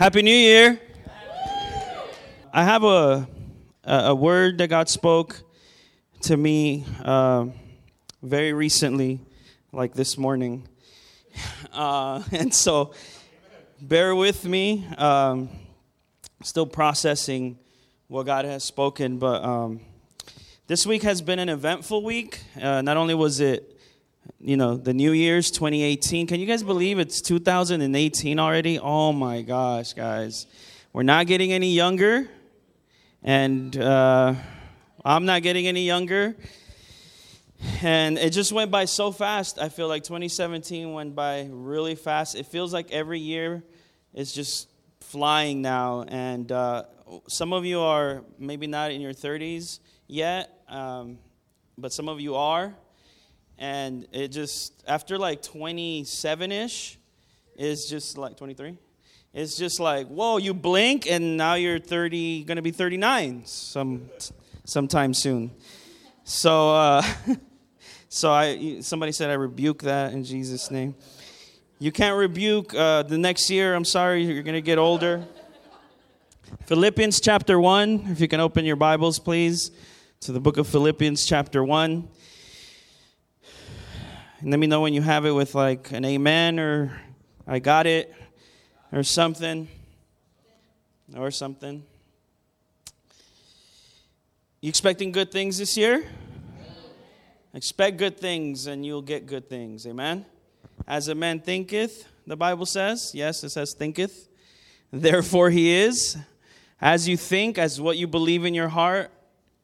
Happy New Year. I have a, a, word that God spoke to me uh, very recently, like this morning. Uh, and so bear with me. Um, still processing what God has spoken, but um, this week has been an eventful week. Uh, not only was it you know, the New Year's 2018. Can you guys believe it's 2018 already? Oh my gosh, guys. We're not getting any younger, and uh, I'm not getting any younger. And it just went by so fast. I feel like 2017 went by really fast. It feels like every year is just flying now. And uh, some of you are maybe not in your 30s yet, um, but some of you are and it just after like 27ish is just like 23 it's just like whoa you blink and now you're 30 gonna be 39 some sometime soon. So uh so i somebody said i rebuke that in jesus name. You can't rebuke uh, the next year. I'm sorry you're gonna get older. Philippians chapter 1 if you can open your bibles please to the book of philippians chapter 1 and let me know when you have it with like an amen or I got it or something. Or something. You expecting good things this year? Expect good things and you'll get good things. Amen. As a man thinketh, the Bible says. Yes, it says thinketh. Therefore he is. As you think, as what you believe in your heart,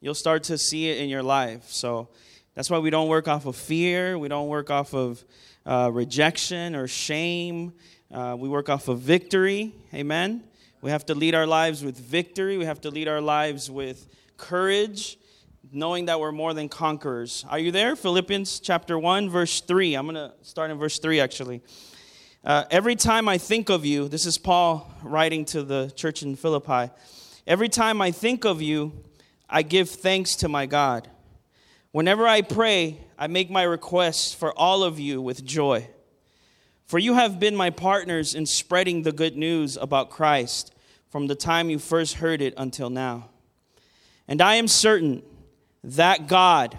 you'll start to see it in your life. So that's why we don't work off of fear. We don't work off of uh, rejection or shame. Uh, we work off of victory. Amen. We have to lead our lives with victory. We have to lead our lives with courage, knowing that we're more than conquerors. Are you there? Philippians chapter 1, verse 3. I'm going to start in verse 3 actually. Uh, every time I think of you, this is Paul writing to the church in Philippi. Every time I think of you, I give thanks to my God. Whenever I pray, I make my requests for all of you with joy. For you have been my partners in spreading the good news about Christ from the time you first heard it until now. And I am certain that God,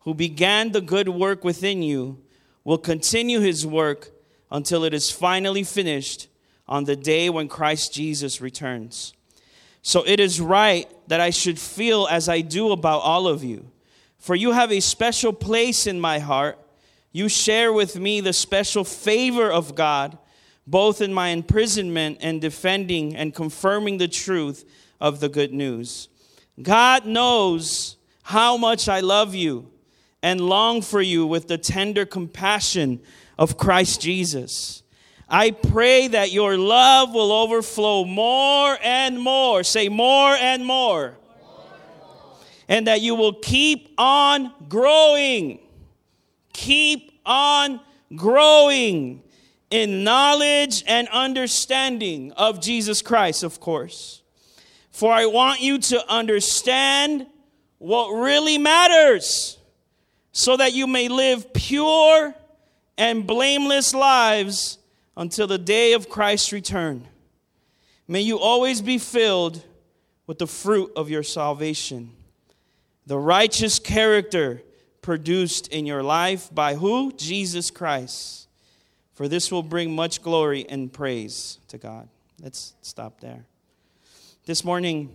who began the good work within you, will continue his work until it is finally finished on the day when Christ Jesus returns. So it is right that I should feel as I do about all of you for you have a special place in my heart. You share with me the special favor of God, both in my imprisonment and defending and confirming the truth of the good news. God knows how much I love you and long for you with the tender compassion of Christ Jesus. I pray that your love will overflow more and more. Say more and more and that you will keep on growing. Keep on growing in knowledge and understanding of Jesus Christ, of course. For I want you to understand what really matters so that you may live pure and blameless lives until the day of Christ's return. May you always be filled with the fruit of your salvation the righteous character produced in your life by who? Jesus Christ. For this will bring much glory and praise to God. Let's stop there. This morning,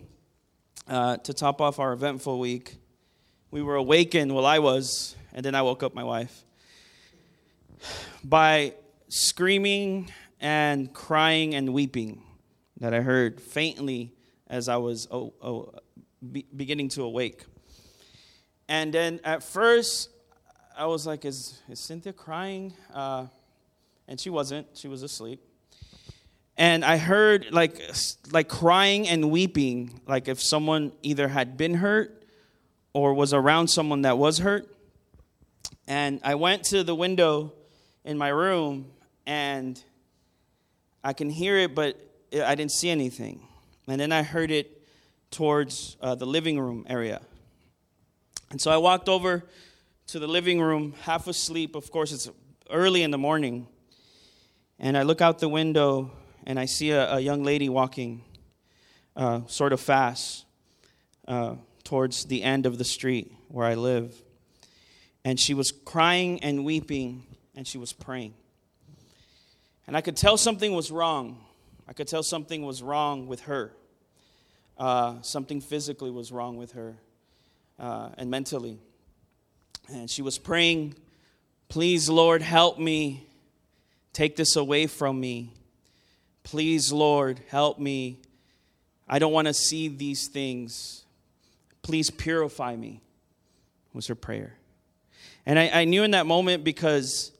uh, to top off our eventful week, we were awakened, well, I was, and then I woke up my wife, by screaming and crying and weeping that I heard faintly as I was oh, oh, be, beginning to awake. And then at first, I was like, is, is Cynthia crying? Uh, and she wasn't, she was asleep. And I heard like, like crying and weeping, like if someone either had been hurt or was around someone that was hurt. And I went to the window in my room and I can hear it, but I didn't see anything. And then I heard it towards uh, the living room area. And so I walked over to the living room, half asleep. Of course, it's early in the morning. And I look out the window and I see a, a young lady walking uh, sort of fast uh, towards the end of the street where I live. And she was crying and weeping, and she was praying. And I could tell something was wrong. I could tell something was wrong with her. Uh, something physically was wrong with her uh, and mentally. And she was praying, Please, Lord, help me. Take this away from me. Please, Lord, help me. I don't want to see these things. Please purify me, was her prayer. And I, I knew in that moment because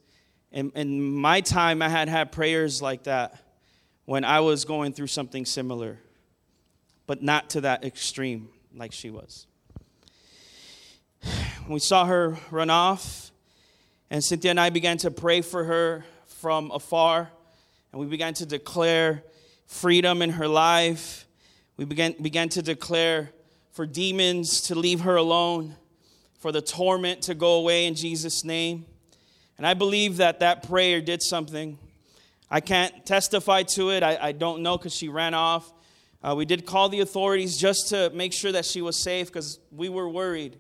in, in my time, I had had prayers like that when I was going through something similar, but not to that extreme like she was. We saw her run off, and Cynthia and I began to pray for her from afar and we began to declare freedom in her life. We began, began to declare for demons to leave her alone, for the torment to go away in Jesus' name. And I believe that that prayer did something. I can't testify to it, I, I don't know because she ran off. Uh, we did call the authorities just to make sure that she was safe because we were worried.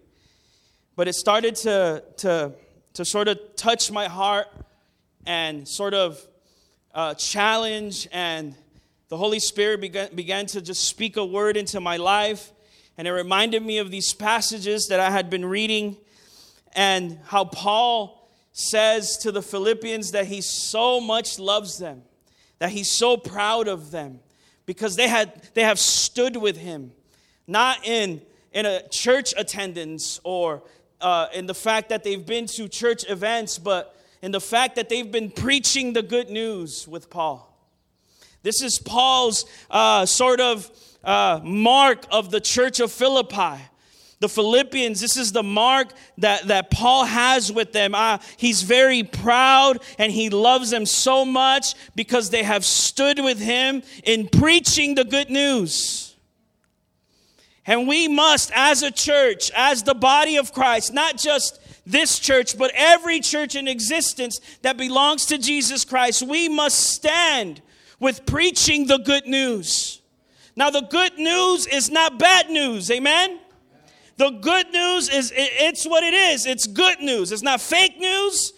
But it started to, to, to sort of touch my heart and sort of uh, challenge, and the Holy Spirit began, began to just speak a word into my life. And it reminded me of these passages that I had been reading and how Paul says to the Philippians that he so much loves them, that he's so proud of them because they, had, they have stood with him, not in, in a church attendance or uh, in the fact that they've been to church events, but in the fact that they've been preaching the good news with Paul. This is Paul's uh, sort of uh, mark of the church of Philippi. The Philippians, this is the mark that, that Paul has with them. Uh, he's very proud and he loves them so much because they have stood with him in preaching the good news. And we must, as a church, as the body of Christ, not just this church, but every church in existence that belongs to Jesus Christ, we must stand with preaching the good news. Now, the good news is not bad news, amen? The good news is it's what it is. It's good news. It's not fake news.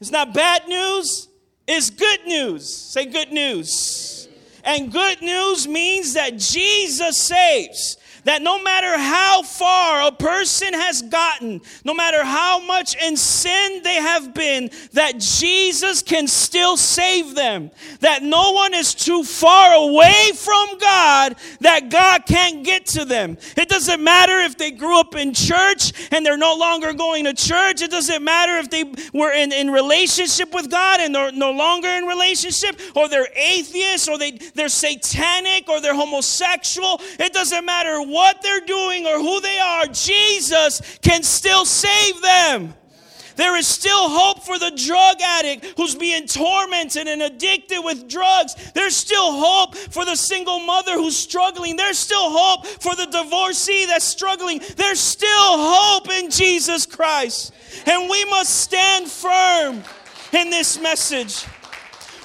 It's not bad news. It's good news. Say good news. And good news means that Jesus saves that no matter how far a person has gotten, no matter how much in sin they have been, that Jesus can still save them. That no one is too far away from God that God can't get to them. It doesn't matter if they grew up in church and they're no longer going to church. It doesn't matter if they were in, in relationship with God and they're no longer in relationship, or they're atheists, or they, they're satanic, or they're homosexual. It doesn't matter what they're doing or who they are, Jesus can still save them. There is still hope for the drug addict who's being tormented and addicted with drugs. There's still hope for the single mother who's struggling. There's still hope for the divorcee that's struggling. There's still hope in Jesus Christ. And we must stand firm in this message.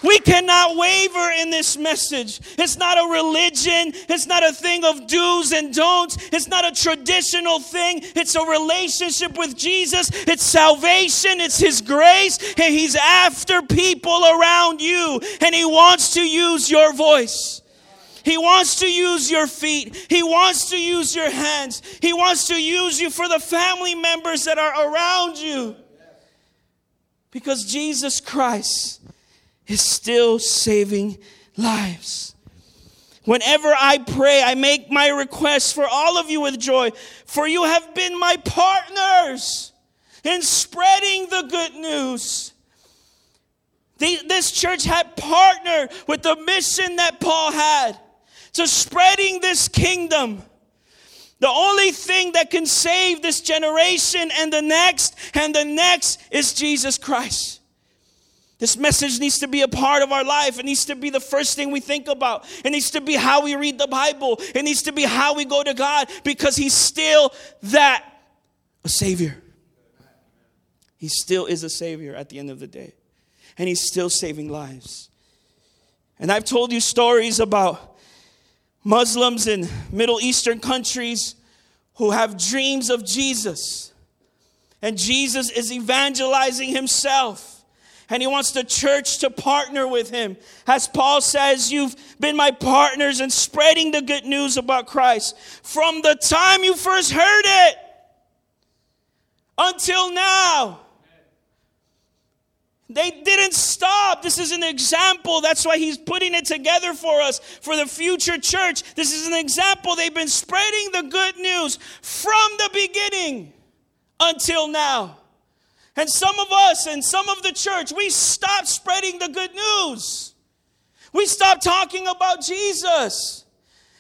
We cannot waver in this message. It's not a religion, it's not a thing of do's and don'ts, it's not a traditional thing. It's a relationship with Jesus, it's salvation, it's His grace, and He's after people around you, and He wants to use your voice. He wants to use your feet. He wants to use your hands. He wants to use you for the family members that are around you. Because Jesus Christ is still saving lives. Whenever I pray, I make my requests for all of you with joy, for you have been my partners in spreading the good news. this church had partnered with the mission that Paul had to spreading this kingdom. The only thing that can save this generation and the next and the next is Jesus Christ. This message needs to be a part of our life. It needs to be the first thing we think about. It needs to be how we read the Bible. It needs to be how we go to God because He's still that a Savior. He still is a Savior at the end of the day. And He's still saving lives. And I've told you stories about Muslims in Middle Eastern countries who have dreams of Jesus. And Jesus is evangelizing himself. And he wants the church to partner with him. As Paul says, You've been my partners in spreading the good news about Christ from the time you first heard it until now. They didn't stop. This is an example. That's why he's putting it together for us for the future church. This is an example. They've been spreading the good news from the beginning until now. And some of us and some of the church, we stopped spreading the good news. We stopped talking about Jesus.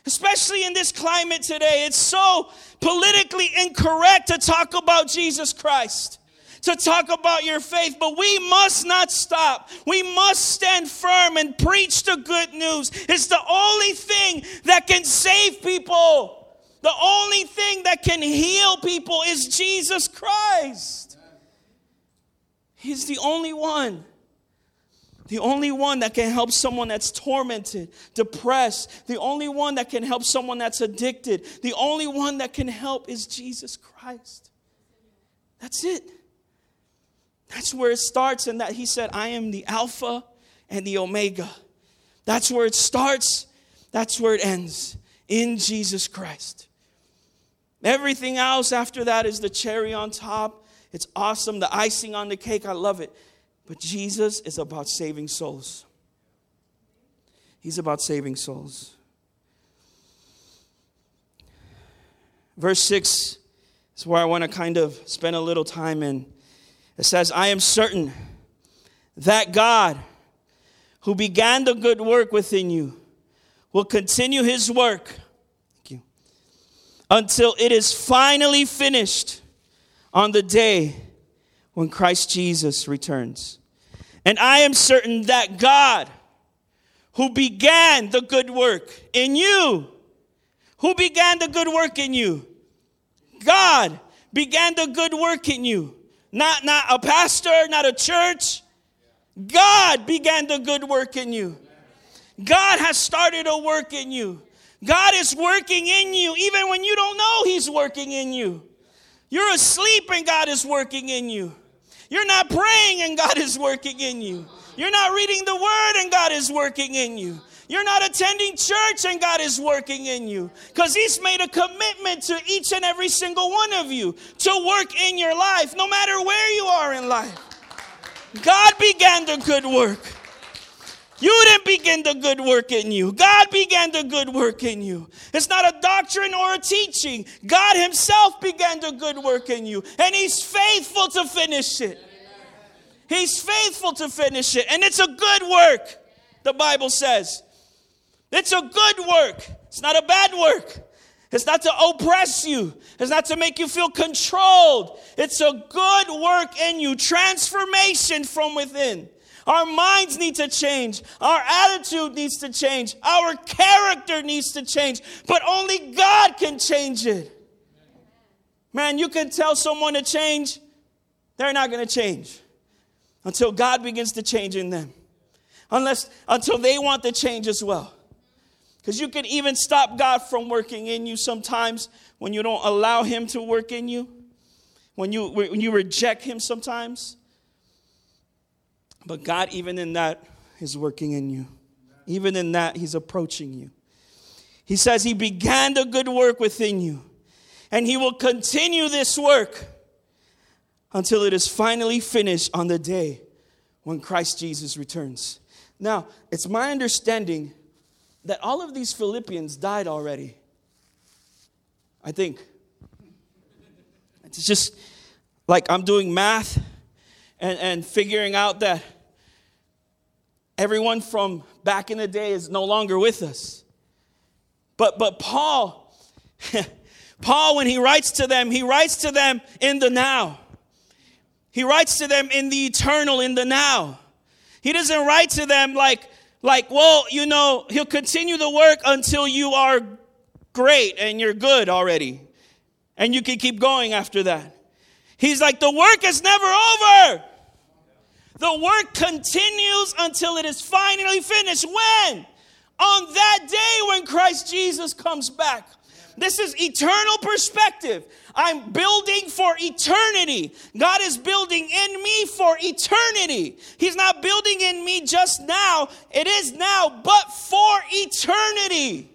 Especially in this climate today, it's so politically incorrect to talk about Jesus Christ to talk about your faith, but we must not stop. We must stand firm and preach the good news. It's the only thing that can save people. The only thing that can heal people is Jesus Christ. He's the only one. The only one that can help someone that's tormented, depressed. The only one that can help someone that's addicted. The only one that can help is Jesus Christ. That's it. That's where it starts, and that he said, I am the Alpha and the Omega. That's where it starts, that's where it ends in Jesus Christ. Everything else after that is the cherry on top. It's awesome, the icing on the cake. I love it. But Jesus is about saving souls. He's about saving souls. Verse 6 is where I want to kind of spend a little time in. It says, I am certain that God, who began the good work within you, will continue his work you, until it is finally finished on the day when Christ Jesus returns. And I am certain that God, who began the good work in you, who began the good work in you? God began the good work in you not, not a pastor, not a church. God began the good work in you. God has started a work in you. God is working in you even when you don't know He's working in you. You're asleep and God is working in you. You're not praying and God is working in you. You're not reading the Word and God is working in you. You're not attending church and God is working in you because He's made a commitment to each and every single one of you to work in your life, no matter where you are in life. God began the good work. You didn't begin the good work in you. God began the good work in you. It's not a doctrine or a teaching. God Himself began the good work in you, and He's faithful to finish it. He's faithful to finish it, and it's a good work, the Bible says. It's a good work. It's not a bad work. It's not to oppress you. It's not to make you feel controlled. It's a good work in you. Transformation from within. Our minds need to change. Our attitude needs to change. Our character needs to change. But only God can change it. Man, you can tell someone to change, they're not going to change until God begins to change in them. Unless, until they want to change as well. Because you can even stop God from working in you sometimes when you don't allow Him to work in you, when you, when you reject Him sometimes. But God, even in that, is working in you. Even in that, He's approaching you. He says He began the good work within you, and He will continue this work until it is finally finished on the day when Christ Jesus returns. Now, it's my understanding that all of these Philippians died already. I think. It's just like I'm doing math and, and figuring out that everyone from back in the day is no longer with us. But but Paul, Paul, when he writes to them, he writes to them in the now. He writes to them in the eternal, in the now. He doesn't write to them like, like, well, you know, he'll continue the work until you are great and you're good already. And you can keep going after that. He's like, the work is never over. The work continues until it is finally finished. When? On that day when Christ Jesus comes back. This is eternal perspective. I'm building for eternity. God is building in me for eternity. He's not building in me just now, it is now, but for eternity.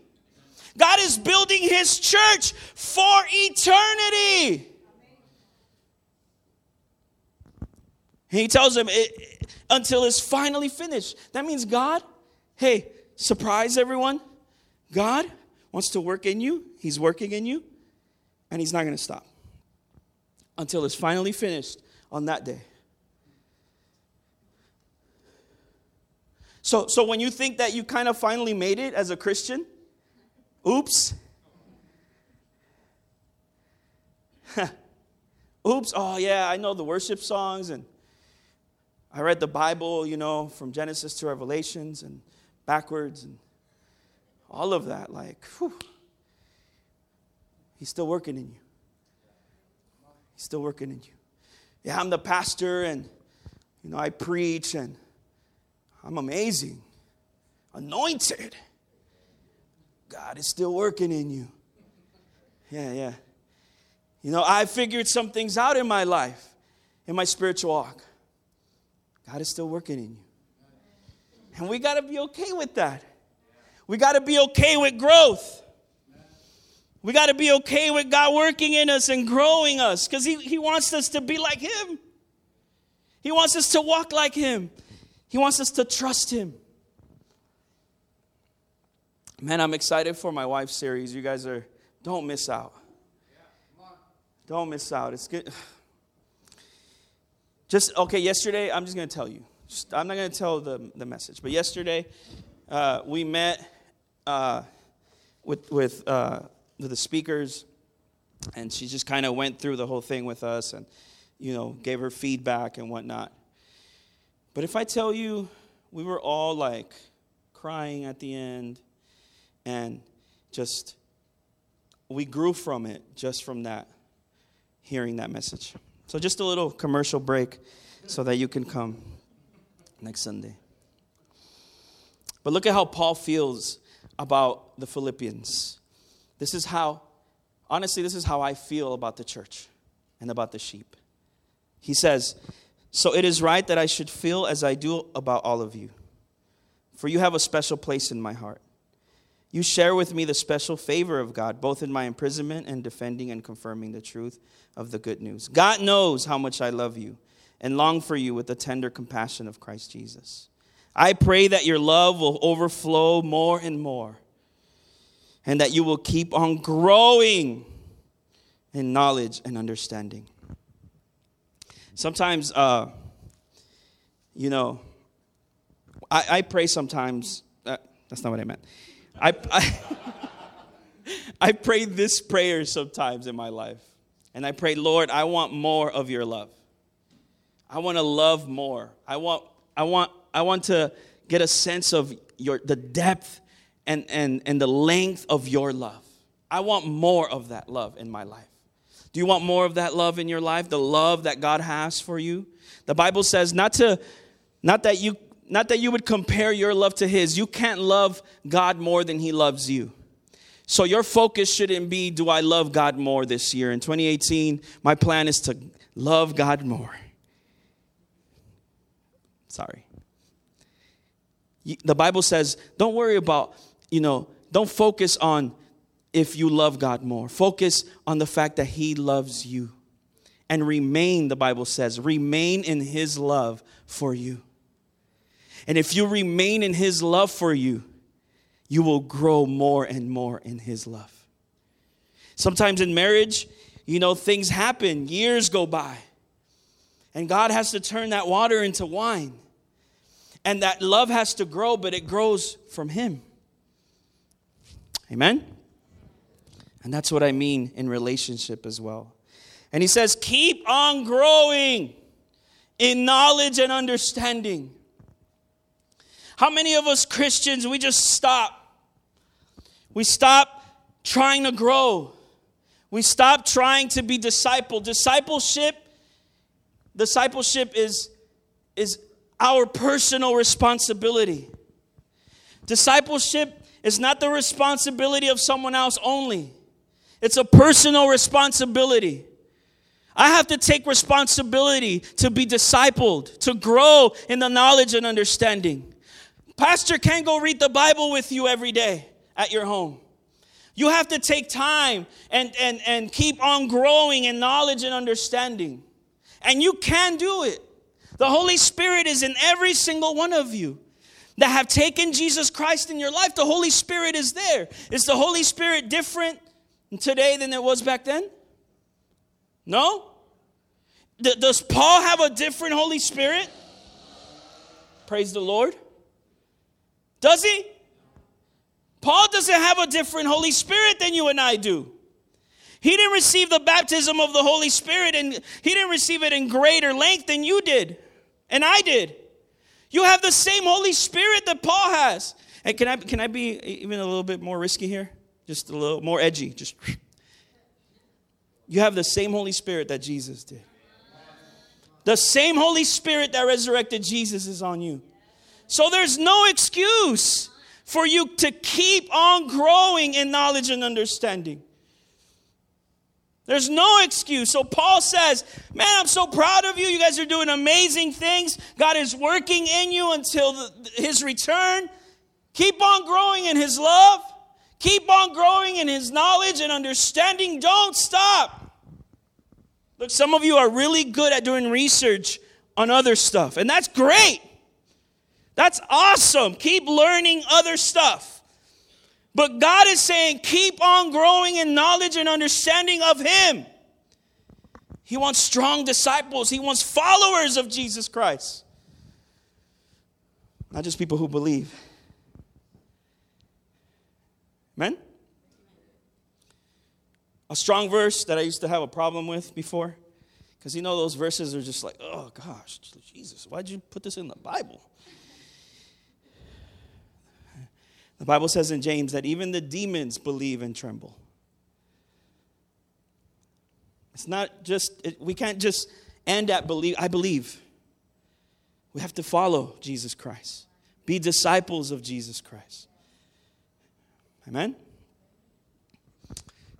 God is building his church for eternity. He tells him it, until it's finally finished. That means God, hey, surprise everyone. God wants to work in you. He's working in you, and He's not going to stop until it's finally finished on that day. So, so when you think that you kind of finally made it as a Christian, oops. oops, oh yeah, I know the worship songs and I read the Bible, you know, from Genesis to Revelations and backwards and all of that. Like, whew. He's still working in you. He's still working in you. Yeah, I'm the pastor and, you know, I preach and I'm amazing, anointed. God is still working in you. Yeah, yeah. You know, I figured some things out in my life, in my spiritual walk. God is still working in you. And we got to be okay with that. We got to be okay with growth. We got to be okay with God working in us and growing us because he, he wants us to be like Him. He wants us to walk like Him. He wants us to trust Him. Man, I'm excited for my wife's series. You guys are, don't miss out. Don't miss out. It's good. Just, okay, yesterday, I'm just going to tell you. Just, I'm not going to tell the, the message, but yesterday, uh, we met uh, with, with, uh, with the speakers, and she just kind of went through the whole thing with us and, you know, gave her feedback and whatnot. But if I tell you, we were all like crying at the end, and just, we grew from it just from that, hearing that message. So, just a little commercial break so that you can come next Sunday. But look at how Paul feels about the Philippians. This is how, honestly, this is how I feel about the church and about the sheep. He says, So it is right that I should feel as I do about all of you, for you have a special place in my heart. You share with me the special favor of God, both in my imprisonment and defending and confirming the truth of the good news. God knows how much I love you and long for you with the tender compassion of Christ Jesus. I pray that your love will overflow more and more, and that you will keep on growing in knowledge and understanding. Sometimes, uh, you know, I, I pray sometimes. Uh, that's not what I meant. I, I, I pray this prayer sometimes in my life. And I pray, Lord, I want more of your love. I want to love more. I want, I want, I want to get a sense of your the depth and, and, and the length of your love. I want more of that love in my life. Do you want more of that love in your life? The love that God has for you? The Bible says not to not that you not that you would compare your love to his. You can't love God more than he loves you. So your focus shouldn't be do I love God more this year? In 2018, my plan is to love God more. Sorry. The Bible says, don't worry about, you know, don't focus on if you love God more. Focus on the fact that He loves you. And remain, the Bible says, remain in His love for you. And if you remain in His love for you, you will grow more and more in His love. Sometimes in marriage, you know, things happen, years go by, and God has to turn that water into wine. And that love has to grow, but it grows from Him. Amen? And that's what I mean in relationship as well. And He says, keep on growing in knowledge and understanding. How many of us Christians, we just stop? We stop trying to grow. We stop trying to be disciple. Discipleship, discipleship is, is our personal responsibility. Discipleship is not the responsibility of someone else only, it's a personal responsibility. I have to take responsibility to be discipled, to grow in the knowledge and understanding. Pastor can't go read the Bible with you every day at your home. You have to take time and, and, and keep on growing in knowledge and understanding. And you can do it. The Holy Spirit is in every single one of you that have taken Jesus Christ in your life. The Holy Spirit is there. Is the Holy Spirit different today than it was back then? No? does Paul have a different Holy Spirit? Praise the Lord. Does he? Paul doesn't have a different Holy Spirit than you and I do. He didn't receive the baptism of the Holy Spirit and he didn't receive it in greater length than you did and I did. You have the same Holy Spirit that Paul has. And can I, can I be even a little bit more risky here? Just a little more edgy. Just you have the same Holy Spirit that Jesus did. The same Holy Spirit that resurrected Jesus is on you. So there's no excuse for you to keep on growing in knowledge and understanding. There's no excuse. So Paul says, Man, I'm so proud of you. You guys are doing amazing things. God is working in you until the, his return. Keep on growing in his love. Keep on growing in his knowledge and understanding. Don't stop. Look, some of you are really good at doing research on other stuff, and that's great. That's awesome. Keep learning other stuff. But God is saying, keep on growing in knowledge and understanding of Him. He wants strong disciples, He wants followers of Jesus Christ, not just people who believe. Amen? A strong verse that I used to have a problem with before. Because you know, those verses are just like, oh gosh, Jesus, why'd you put this in the Bible? The Bible says in James that even the demons believe and tremble. It's not just, it, we can't just end at believe, I believe. We have to follow Jesus Christ, be disciples of Jesus Christ. Amen?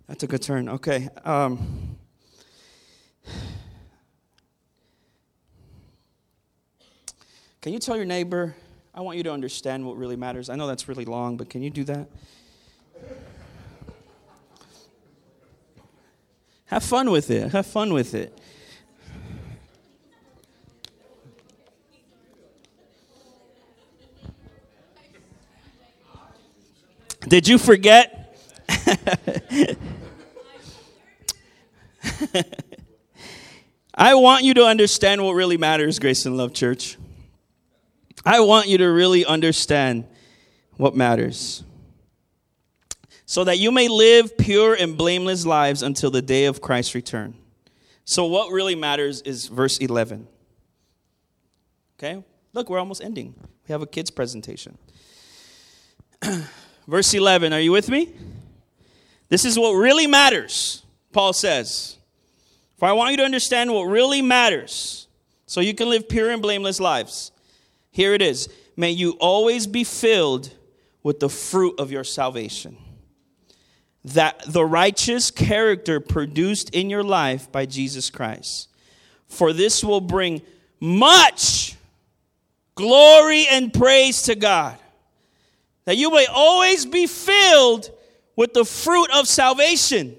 That took a turn. Okay. Um, can you tell your neighbor, I want you to understand what really matters? I know that's really long, but can you do that? Have fun with it. Have fun with it. Did you forget? I want you to understand what really matters, Grace and Love Church. I want you to really understand what matters. So that you may live pure and blameless lives until the day of Christ's return. So, what really matters is verse 11. Okay? Look, we're almost ending. We have a kids' presentation. verse 11, are you with me? This is what really matters, Paul says. For I want you to understand what really matters so you can live pure and blameless lives. Here it is. May you always be filled with the fruit of your salvation. That the righteous character produced in your life by Jesus Christ. For this will bring much glory and praise to God. That you may always be filled with the fruit of salvation.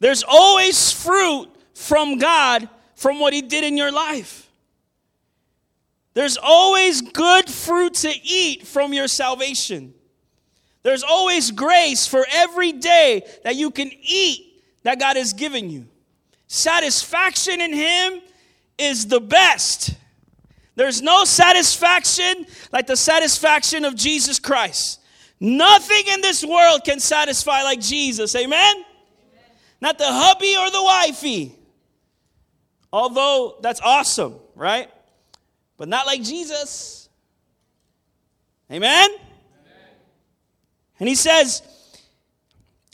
There's always fruit from God from what He did in your life. There's always good fruit to eat from your salvation. There's always grace for every day that you can eat that God has given you. Satisfaction in Him is the best. There's no satisfaction like the satisfaction of Jesus Christ. Nothing in this world can satisfy like Jesus. Amen? Amen? Not the hubby or the wifey. Although that's awesome, right? But not like Jesus. Amen? Amen? And he says,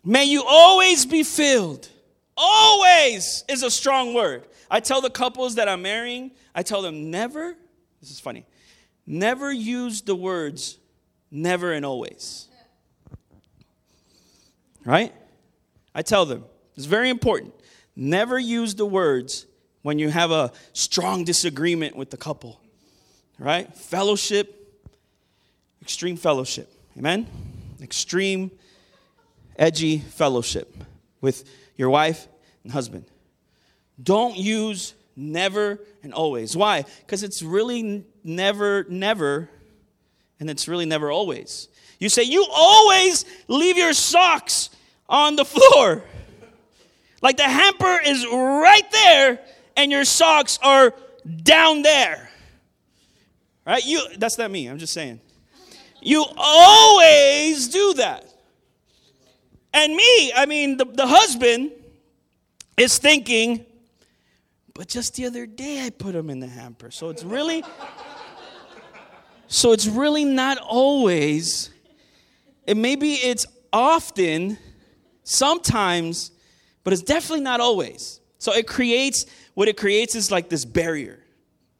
May you always be filled. Always is a strong word. I tell the couples that I'm marrying, I tell them never This is funny. Never use the words never and always. Right? I tell them, it's very important. Never use the words when you have a strong disagreement with the couple. Right? Fellowship, extreme fellowship. Amen? Extreme, edgy fellowship with your wife and husband. Don't use never and always. Why? Because it's really never, never, and it's really never always. You say, You always leave your socks on the floor. Like the hamper is right there, and your socks are down there. Right? You that's not me, I'm just saying. You always do that. And me, I mean, the, the husband is thinking, but just the other day I put him in the hamper. So it's really, so it's really not always, and maybe it's often, sometimes, but it's definitely not always. So it creates, what it creates is like this barrier,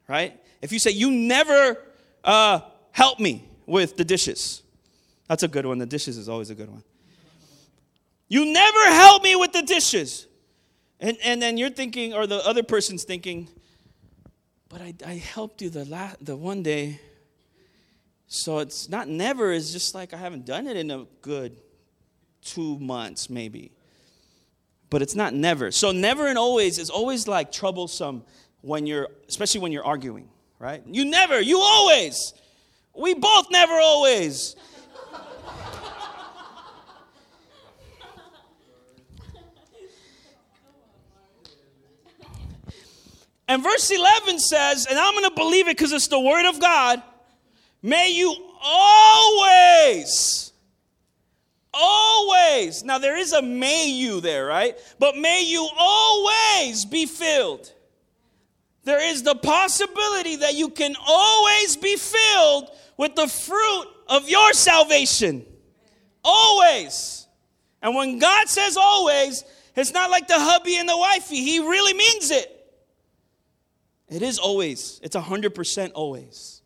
right? If you say, you never uh, help me with the dishes, that's a good one. The dishes is always a good one. You never help me with the dishes. And, and then you're thinking, or the other person's thinking, but I, I helped you the, la- the one day. So it's not never, it's just like I haven't done it in a good two months, maybe. But it's not never. So never and always is always like troublesome when you're, especially when you're arguing, right? You never, you always. We both never always. And verse 11 says, and I'm going to believe it because it's the word of God, may you always, always, now there is a may you there, right? But may you always be filled. There is the possibility that you can always be filled with the fruit of your salvation. Always. And when God says always, it's not like the hubby and the wifey. He really means it. It is always, it's 100% always.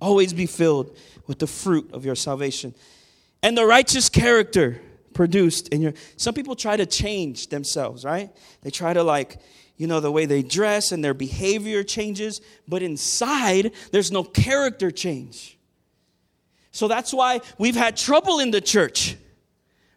Always be filled with the fruit of your salvation. And the righteous character produced in your. Some people try to change themselves, right? They try to, like, you know, the way they dress and their behavior changes, but inside, there's no character change. So that's why we've had trouble in the church,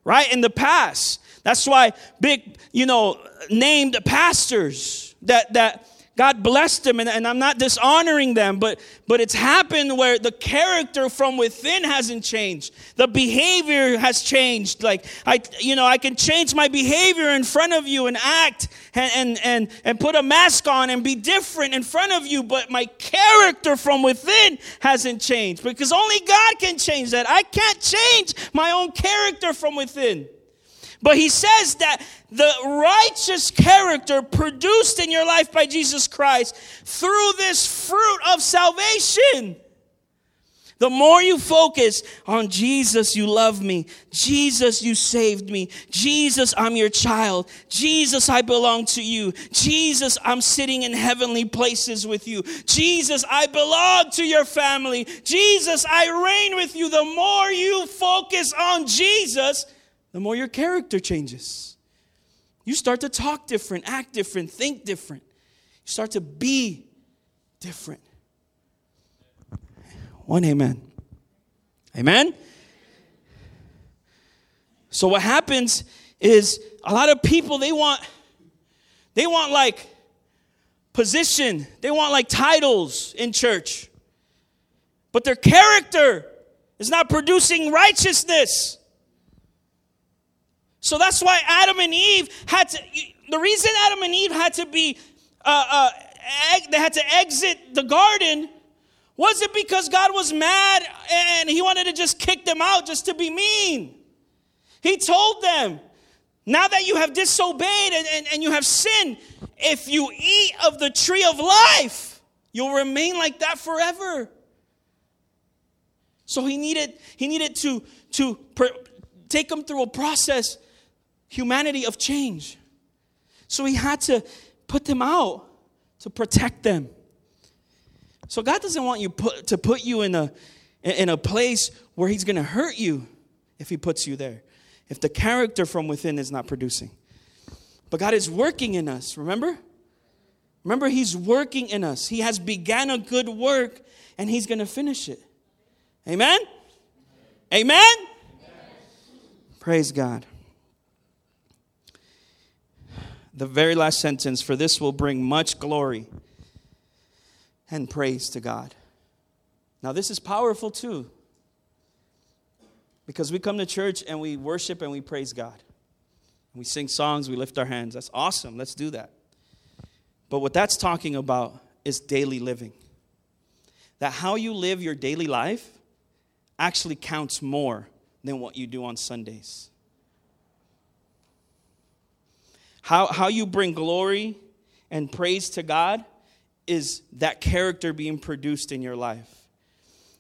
right? In the past. That's why big, you know, named pastors that that God blessed them, and, and I'm not dishonoring them, but but it's happened where the character from within hasn't changed. The behavior has changed. Like I, you know, I can change my behavior in front of you and act and and and, and put a mask on and be different in front of you, but my character from within hasn't changed because only God can change that. I can't change my own character from within. But he says that the righteous character produced in your life by Jesus Christ through this fruit of salvation. The more you focus on Jesus, you love me. Jesus, you saved me. Jesus, I'm your child. Jesus, I belong to you. Jesus, I'm sitting in heavenly places with you. Jesus, I belong to your family. Jesus, I reign with you. The more you focus on Jesus, the more your character changes. You start to talk different, act different, think different. You start to be different. One amen. Amen? So what happens is a lot of people they want they want like position, they want like titles in church. But their character is not producing righteousness. So that's why Adam and Eve had to, the reason Adam and Eve had to be, uh, uh, they had to exit the garden was it because God was mad and he wanted to just kick them out just to be mean? He told them, now that you have disobeyed and, and, and you have sinned, if you eat of the tree of life, you'll remain like that forever. So he needed, he needed to, to take them through a process humanity of change. So he had to put them out to protect them. So God doesn't want you put, to put you in a in a place where he's going to hurt you if he puts you there. If the character from within is not producing. But God is working in us, remember? Remember he's working in us. He has began a good work and he's going to finish it. Amen? Amen? Amen? Praise God. The very last sentence for this will bring much glory and praise to God. Now, this is powerful too. Because we come to church and we worship and we praise God. We sing songs, we lift our hands. That's awesome. Let's do that. But what that's talking about is daily living. That how you live your daily life actually counts more than what you do on Sundays. How, how you bring glory and praise to God is that character being produced in your life.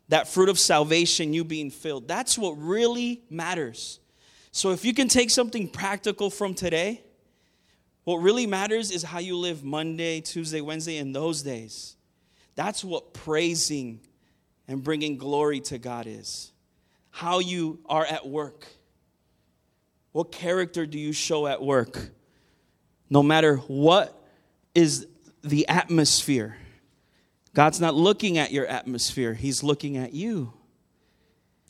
That fruit of salvation, you being filled. That's what really matters. So if you can take something practical from today, what really matters is how you live Monday, Tuesday, Wednesday, and those days. That's what praising and bringing glory to God is. How you are at work. What character do you show at work? No matter what is the atmosphere. God's not looking at your atmosphere, He's looking at you.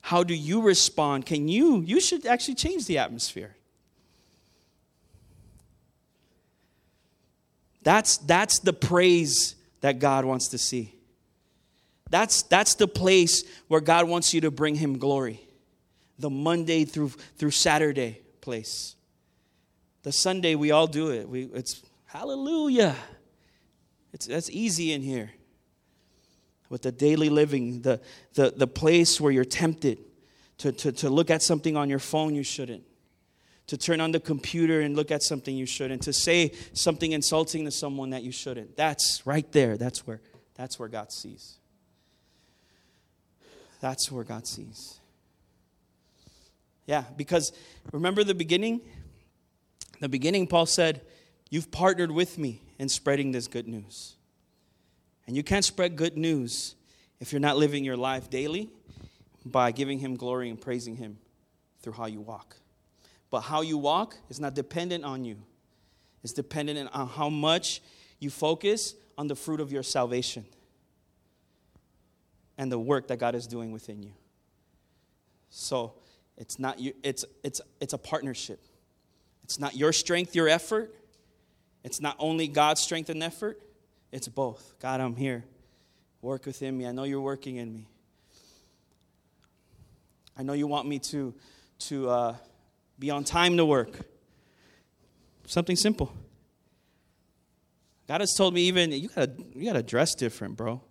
How do you respond? Can you? You should actually change the atmosphere. That's, that's the praise that God wants to see. That's, that's the place where God wants you to bring Him glory. The Monday through, through Saturday place. The Sunday, we all do it. We, it's hallelujah. It's, that's easy in here. With the daily living, the, the, the place where you're tempted to, to, to look at something on your phone you shouldn't, to turn on the computer and look at something you shouldn't, to say something insulting to someone that you shouldn't. That's right there. That's where, that's where God sees. That's where God sees. Yeah, because remember the beginning? The beginning, Paul said, You've partnered with me in spreading this good news. And you can't spread good news if you're not living your life daily by giving Him glory and praising Him through how you walk. But how you walk is not dependent on you, it's dependent on how much you focus on the fruit of your salvation and the work that God is doing within you. So it's not you, it's it's it's a partnership. It's not your strength, your effort. It's not only God's strength and effort, it's both. God, I'm here. Work within me. I know you're working in me. I know you want me to, to uh, be on time to work. Something simple. God has told me even you gotta you gotta dress different, bro.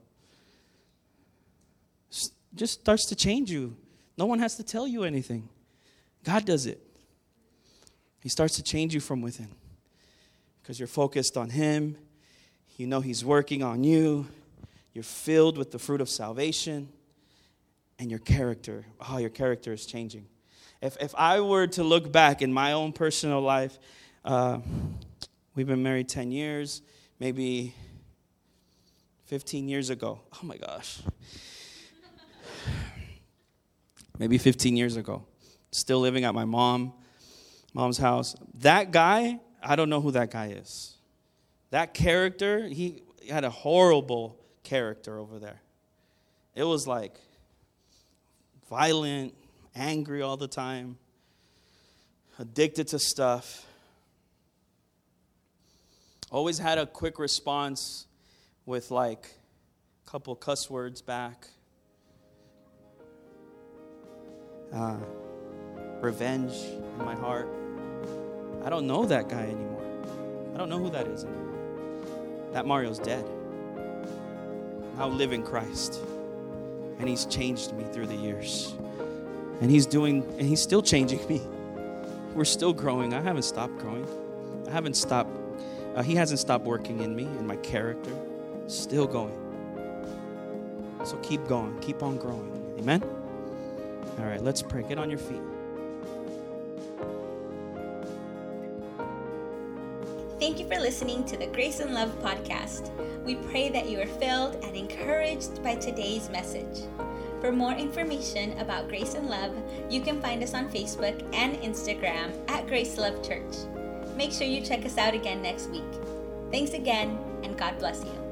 Just starts to change you. No one has to tell you anything. God does it. He starts to change you from within because you're focused on Him. You know He's working on you. You're filled with the fruit of salvation and your character. Oh, your character is changing. If, if I were to look back in my own personal life, uh, we've been married 10 years, maybe 15 years ago. Oh my gosh. maybe 15 years ago. Still living at my mom, mom's house. That guy I don't know who that guy is. That character, he had a horrible character over there. It was like violent, angry all the time, addicted to stuff. Always had a quick response with like a couple cuss words back. Uh, revenge in my heart. I don't know that guy anymore. I don't know who that is anymore. That Mario's dead. Now live in Christ. And he's changed me through the years. And he's doing, and he's still changing me. We're still growing. I haven't stopped growing. I haven't stopped, uh, he hasn't stopped working in me, in my character. Still going. So keep going. Keep on growing. Amen? All right, let's pray. Get on your feet. For listening to the Grace and Love podcast. We pray that you are filled and encouraged by today's message. For more information about Grace and Love, you can find us on Facebook and Instagram at Grace Love Church. Make sure you check us out again next week. Thanks again, and God bless you.